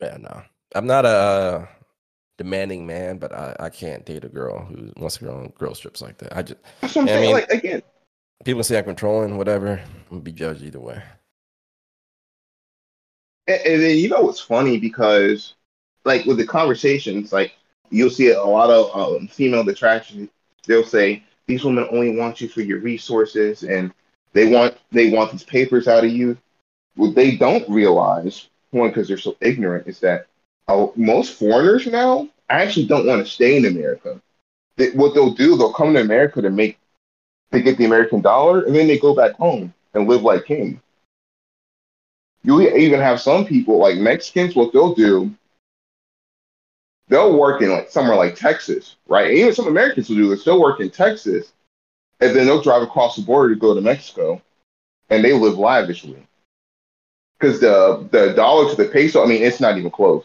Yeah, no. I'm not a uh, demanding man, but I, I can't date a girl who wants to go on girl strips like that. I just That's what I'm Yeah, I mean- like again, people say I'm controlling, whatever. I'm gonna be judged either way. and, and then you know what's funny because, like with the conversations, like you'll see a lot of um, female attraction. They'll say these women only want you for your resources, and they want they want these papers out of you. What they don't realize, one because they're so ignorant, is that uh, most foreigners now actually don't want to stay in America. They, what they'll do, they'll come to America to make to get the American dollar, and then they go back home and live like kings. You even have some people like Mexicans. What they'll do, they'll work in like somewhere like Texas, right? And even some Americans will do this. They'll work in Texas, and then they'll drive across the border to go to Mexico, and they live lavishly because the the dollar to the peso. I mean, it's not even close.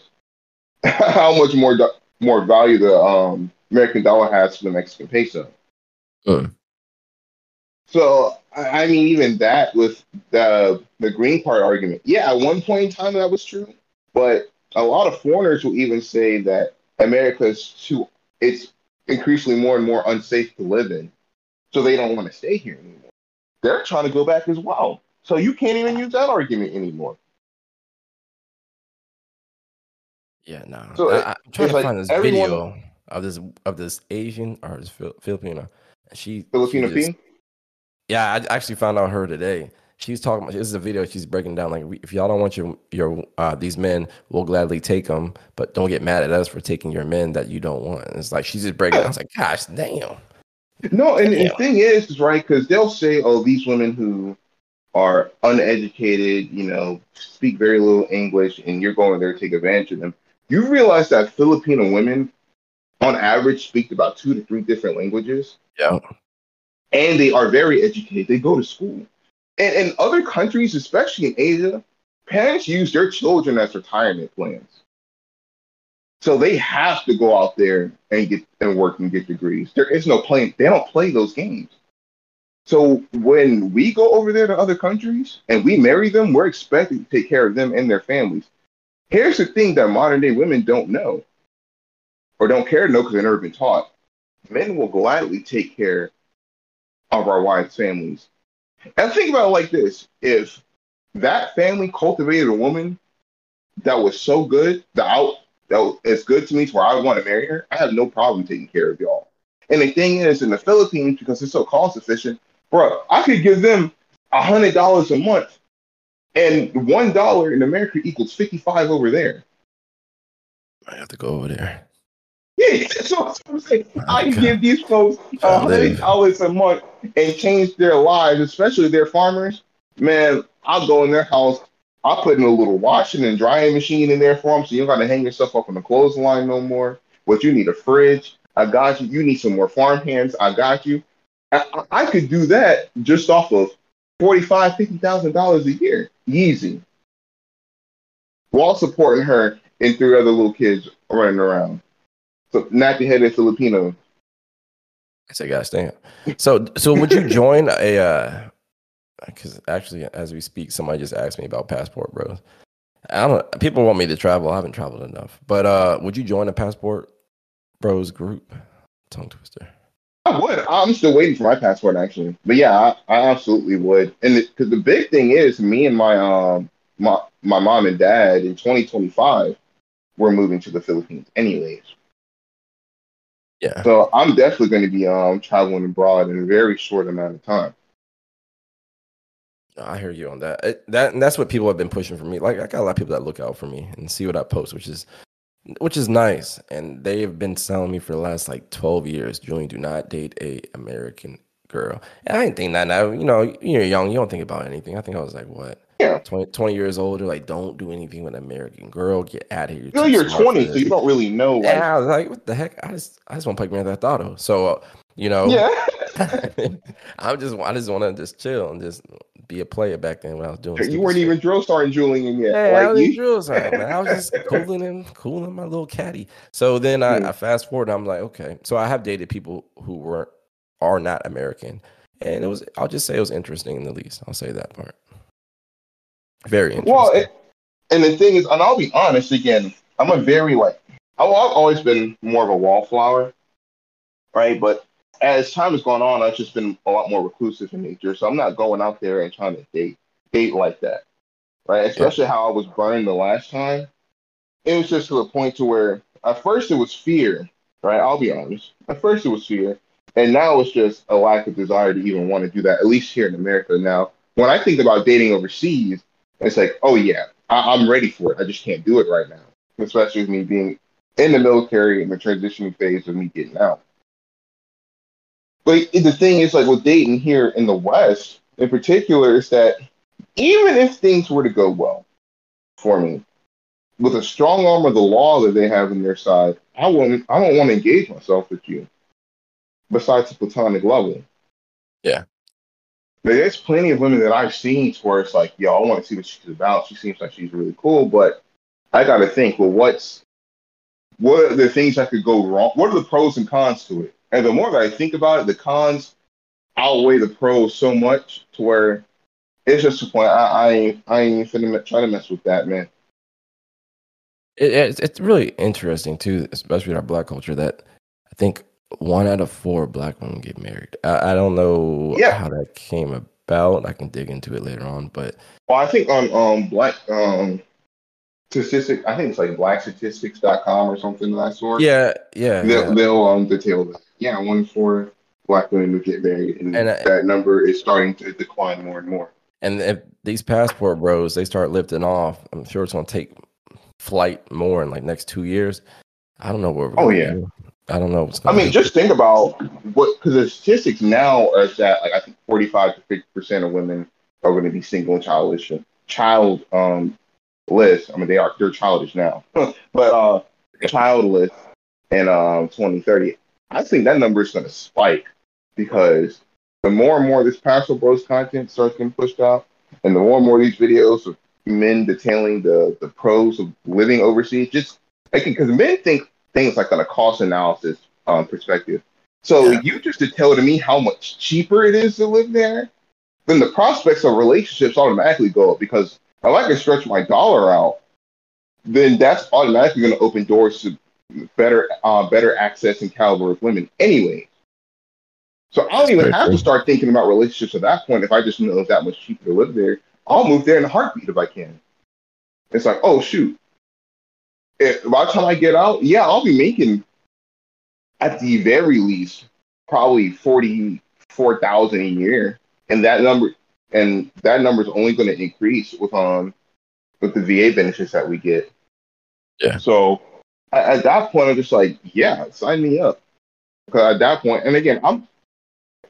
[laughs] How much more do- more value the um, American dollar has to the Mexican peso? Mm. So I I mean, even that with the the green card argument, yeah, at one point in time that was true, but a lot of foreigners will even say that America is too it's increasingly more and more unsafe to live in, so they don't want to stay here anymore. They're trying to go back as well, so you can't even use that argument anymore. Yeah, no. So I, I'm trying to like find this everyone- video of this of this Asian or this Fil- Filipino. And she Filipino she just-. Yeah, I actually found out her today. She's talking. about This is a video. She's breaking down like, if y'all don't want your your uh, these men, we'll gladly take them, but don't get mad at us for taking your men that you don't want. It's like she's just breaking. down. I was like, gosh, damn. No, and Yeah. the thing is, is right because they'll say, "Oh, these women who are uneducated, you know, speak very little English, and you're going there to take advantage of them." You realize that Filipino women, on average, speak about two to three different languages, Yeah. and they are very educated. They go to school. And in other countries, especially in Asia, parents use their children as retirement plans. So they have to go out there and get and work and get degrees. There is no playing. They don't play those games. So when we go over there to other countries and we marry them, we're expected to take care of them and their families. Here's the thing that modern day women don't know or don't care to know because they've never been taught. Men will gladly take care of our wives' families. And think about it like this if that family cultivated a woman that was so good, the out that was good to me to where I want to marry her, I have no problem taking care of y'all. And the thing is, in the Philippines, because it's so cost efficient, bro, I could give them a hundred dollars a month, and one dollar in America equals fifty five over there. I have to go over there. Yeah, [laughs] that's what I'm saying. I can Okay. give these folks a hundred dollars a month and change their lives, especially their farmers. Man, I'll go in their house. I'll put in a little washing and drying machine in there for them, so you don't got to hang yourself up on the clothesline no more. But you need a fridge. I got you. You need some more farm hands. I got you. I, could do that just off of forty-five, fifty thousand dollars a year, easy, while supporting her and three other little kids running around. So nappy headed Filipino. I say, gosh, damn. So, so would you join a? uh Because actually, as we speak, somebody just asked me about passport, bros. I don't. People want me to travel. I haven't traveled enough. But uh would you join a passport bros group? Tongue twister. I would. I'm still waiting for my passport actually, but yeah, I, I absolutely would. And because the big thing is, me and my um my my mom and dad in 2025, we're moving to the Philippines anyways. Yeah. So I'm definitely going to be um traveling abroad in a very short amount of time. I hear you on that. It, that and that's what people have been pushing for me. Like I got a lot of people that look out for me and see what I post, which is which is nice. And they have been telling me for the last like twelve years, Julian, do not date a American girl. And I didn't think that now. You know, you're young, you don't think about anything. I think I was like, what? Yeah. 20, 20 years older, like, don't do anything with an American girl. Get out of here. You know, too you're 20, so you don't really know. Like, Yeah, I was like, what the heck? I just I just want to play Grand Theft Auto. So uh, you know, yeah. [laughs] I'm just I just want to just chill and just be a player back then when I was doing. you weren't shit. even drill starting Julian yet. Yeah, I was you, drill man. I was just cooling and cooling my little caddy. So then I, Hmm. I fast forward. I'm like, okay. So I have dated people who weren't are not American, and it was. I'll just say it was interesting in the least. I'll say that part. Very interesting. Well, it, and the thing is, and I'll be honest again, I'm a very like I've always been more of a wallflower, right? But as time has gone on, I've just been a lot more reclusive in nature. So I'm not going out there and trying to date date like that, right? Especially how I was burned the last time. It was just to the point to where at first it was fear, right? I'll be honest. At first it was fear, and now it's just a lack of desire to even want to do that. At least here in America now. When I think about dating overseas, it's like, oh yeah, I- I'm ready for it. I just can't do it right now, especially with me being in the military and the transitioning phase of me getting out. But the thing is, like with Dayton here in the West, in particular, is that even if things were to go well for me, with a strong arm of the law that they have in their side, I wouldn't. I don't want to engage myself with you. Besides the platonic level. Yeah. But there's plenty of women that I've seen to where it's like, yo, I want to see what she's about. She seems like she's really cool, but I got to think, well, what's what are the things that could go wrong? What are the pros and cons to it? And the more that I think about it, the cons outweigh the pros so much to where it's just a point. I, I ain't, I ain't finna try to mess with that, man. it, it's, it's really interesting too, especially in our black culture, that I think one out of four black women get married. I, I don't know Yeah. how that came about. I can dig into it later on, but Well, I think on um black um statistic, I think it's like blackstatistics.com or something of that sort. yeah, yeah, They'll, yeah. they'll um detail that. Yeah, one in four black women would get married, and, And I- that number is starting to decline more and more. And if these passport bros they start lifting off, I'm sure it's gonna take flight more in like next two years. I don't know where. We're Oh, yeah. I don't know what's I going. mean, just think about what because the statistics now are that like I think forty five to fifty percent of women are going to be single and childish, child um childless. I mean, they are they're childish now, [laughs] but uh, childless in um 2030. I think that number is going to spike because the more and more this passport bros content starts getting pushed out, and the more and more these videos of men detailing the the pros of living overseas, just because men think things like on a cost analysis um, perspective. So Yeah. you just to tell to me how much cheaper it is to live there, then the prospects of relationships automatically go up because if I can stretch my dollar out, then that's automatically going to open doors to better uh, better access and caliber of women anyway. So I don't even have true. to start thinking about relationships at that point if I just know it's that much cheaper to live there. I'll move there in a heartbeat if I can. It's like, oh shoot. If, by the time I get out, yeah, I'll be making at the very least probably forty four thousand a year. And that number and that number is only going to increase with um with the VA benefits that we get. Yeah. So at, at that point, I'm just like, yeah, sign me up. Because at that point, and again, I'm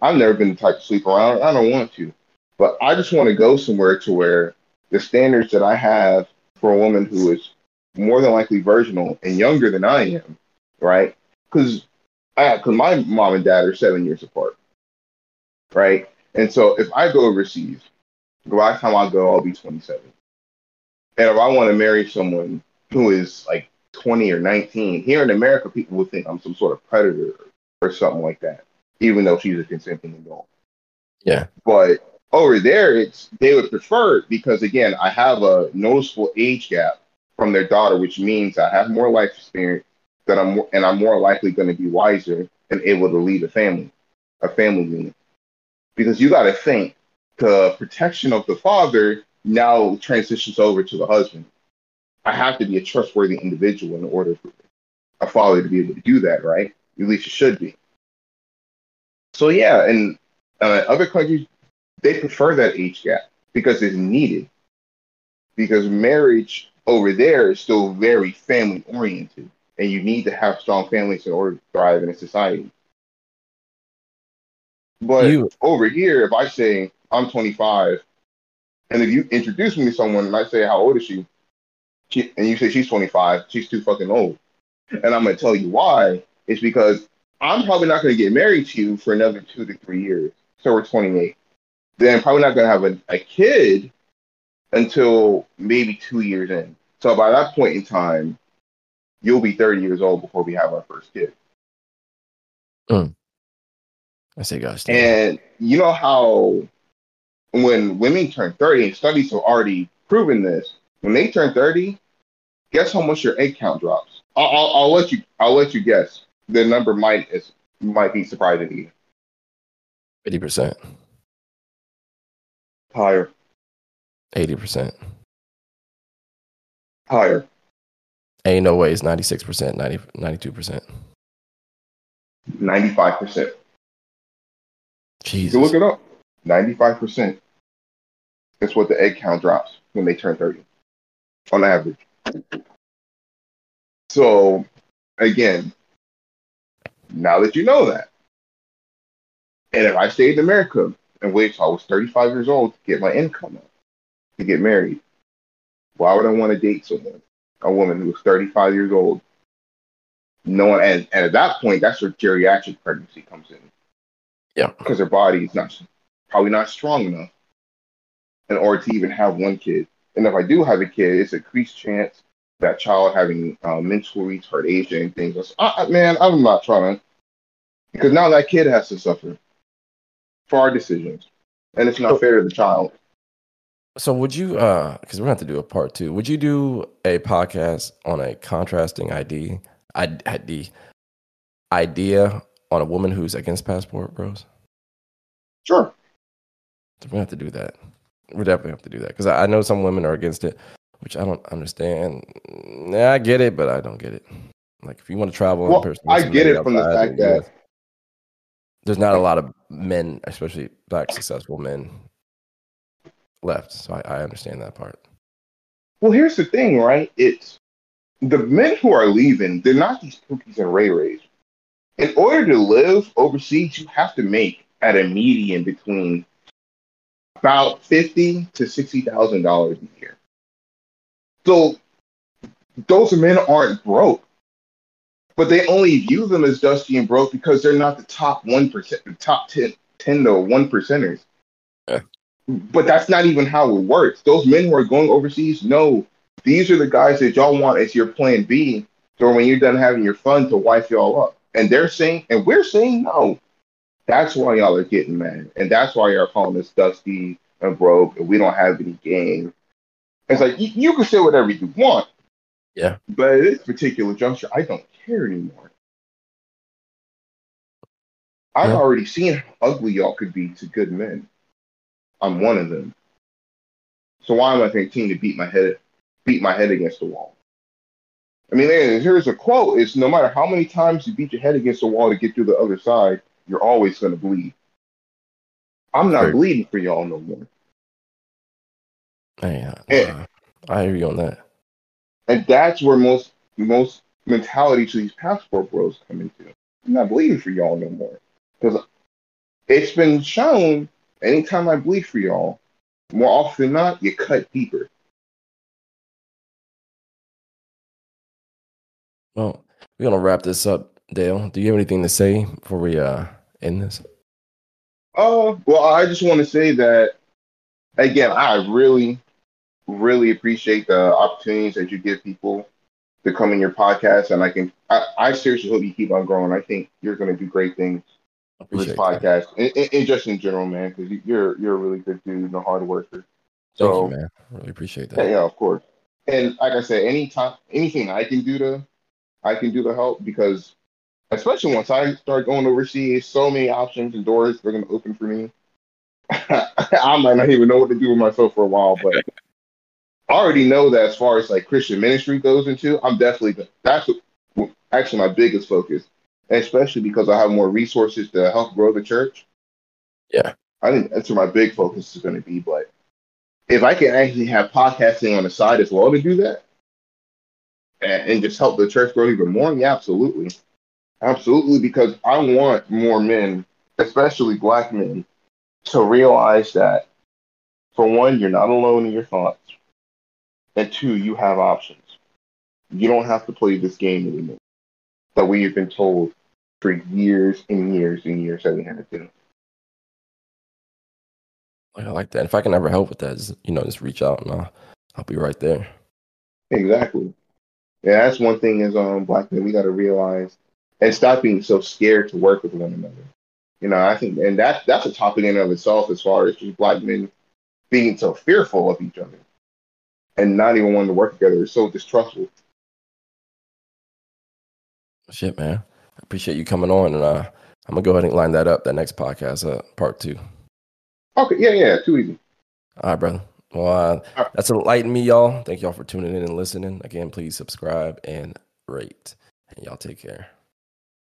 I've never been the type to sleep around. I don't want to, but I just want to go somewhere to where the standards that I have for a woman who is more than likely virginal and younger than I am, right? Because I because my mom and dad are seven years apart, right? And so if I go overseas, the last time I go, I'll be 27. And if I want to marry someone who is like 20 or 19, here in America, people would think I'm some sort of predator or something like that, even though she's a consenting adult. Yeah. But over there, it's they would prefer it because again, I have a noticeable age gap from their daughter, which means I have more life experience that I'm more, and I'm more likely going to be wiser and able to lead a family, a family unit. Because you got to think the protection of the father now transitions over to the husband. I have to be a trustworthy individual in order for a father to be able to do that, right? At least it should be. So yeah, and uh, other countries they prefer that age gap because it's needed. Because marriage over there is still very family oriented, and you need to have strong families in order to thrive in a society. But You over here, if I say I'm 25, and if you introduce me to someone and I say how old is she, she and you say she's 25, she's too fucking old, and I'm gonna tell you why. It's because I'm probably not gonna get married to you for another two to three years. So we're 28. Then probably not gonna have a, a kid until maybe two years in. So by that point in time, you'll be 30 years old before we have our first kid. Hmm. I say gosh. And you know how when women turn 30, and studies have already proven this, when they turn 30, guess how much your egg count drops? I'll, I'll, I'll let you. I'll let you guess. The number might is might be surprising to you. Fifty percent, Higher, eighty percent. higher, Ain't no way it's ninety six percent, 92 percent. 95 percent. Jesus. can look it up. 95 percent. That's what the egg count drops when they turn 30, on average. So, again, now that you know that, and if I stayed in America and waited till I was 35 years old to get my income up, to get married, why would I want to date someone, a woman who was 35 years old? No one, and, and at that point, that's where geriatric pregnancy comes in. Yeah. Because her body is not probably not strong enough in order to even have one kid. And if I do have a kid, it's a increased chance that child having uh, mental retardation and things. I, man, I'm not trying to, because now that kid has to suffer for our decisions, and it's not fair to the child. So would you uh because we're gonna have to do a part two, would you do a podcast on a contrasting ID I- ID idea on a woman who's against passport bros? Sure. So We're gonna have to do that. We're definitely have to do that. Because I, I know some women are against it, which I don't understand. Yeah, I get it, but I don't get it. Like if you want to travel in Well, I get it from the fact the US, that there's not a lot of men, especially black successful men, left. So I, I understand that part. Well, here's the thing, right? It's the men who are leaving, they're not these cookies and ray rays. In order to live overseas, you have to make at a median between about fifty to sixty thousand dollars a year. So those men aren't broke, but they only view them as dusty and broke because they're not the top one percent, the top 10, 10 to one percenters. Yeah. But that's not even how it works. Those men who are going overseas know these are the guys that y'all want as your plan B. So when you're done having your fun to wipe y'all up. And they're saying, and we're saying no. That's why y'all are getting mad. And that's why y'all calling us dusty and broke and we don't have any game. It's like you, you can say whatever you want. Yeah. But at this particular juncture, I don't care anymore. I've Yeah. already seen how ugly y'all could be to good men. I'm one of them. So why am I continuing to beat my head beat my head against the wall? I mean, here's a quote: "It's no matter how many times you beat your head against the wall to get through the other side, you're always going to bleed." I'm not bleeding for y'all no more, Hey, uh, Yeah. I hear you on that. and that's where most most mentality to these passport bros come into. I'm not bleeding for y'all no more because it's been shown. Anytime I bleed for y'all, more often than not, you cut deeper. Well, we're gonna wrap this up, Dale. Do you have anything to say before we uh end this? Oh, well, I just want to say that again, I really, really appreciate the opportunities that you give people to come in your podcast, and I can, I, I seriously hope you keep on growing. I think you're going to do great things with this podcast, and, and, and just in general, man, because you're you're a really good dude and a hard worker. Thank So, you, man. Really appreciate yeah, that. yeah, of course. And like I said, anytime, anything I can do to, I can do to help because, especially once I start going overseas, so many options and doors are going to open for me. [laughs] I might not even know what to do with myself for a while, but I already know that as far as like Christian ministry goes into, I'm definitely that's what, actually my biggest focus, especially because I have more resources to help grow the church. Yeah. I think that's where my big focus is going to be. But if I can actually have podcasting on the side as well to do that, and, and just help the church grow even more, yeah, absolutely, absolutely, because I want more men, especially black men, to realize that for one, you're not alone in your thoughts, and two, you have options. You don't have to play this game anymore that we have been told for years and years and years that we had to do. I like that. If I can ever help with that, just, you know, just reach out and I'll, I'll be right there. Exactly. Yeah, that's one thing as um black men we got to realize and stop being so scared to work with one another. You know, I think, and that that's a topic in and of itself as far as just black men being so fearful of each other and not even wanting to work together, It's so distrustful. Shit, man. I appreciate you coming on, and uh, I'm gonna go ahead and line that up. That next podcast, uh, part two. Okay, yeah, yeah, too easy. All right, brother. Well, uh, right. that's Enlighten Me, y'all. Thank y'all for tuning in and listening. Again, please subscribe and rate, and y'all take care.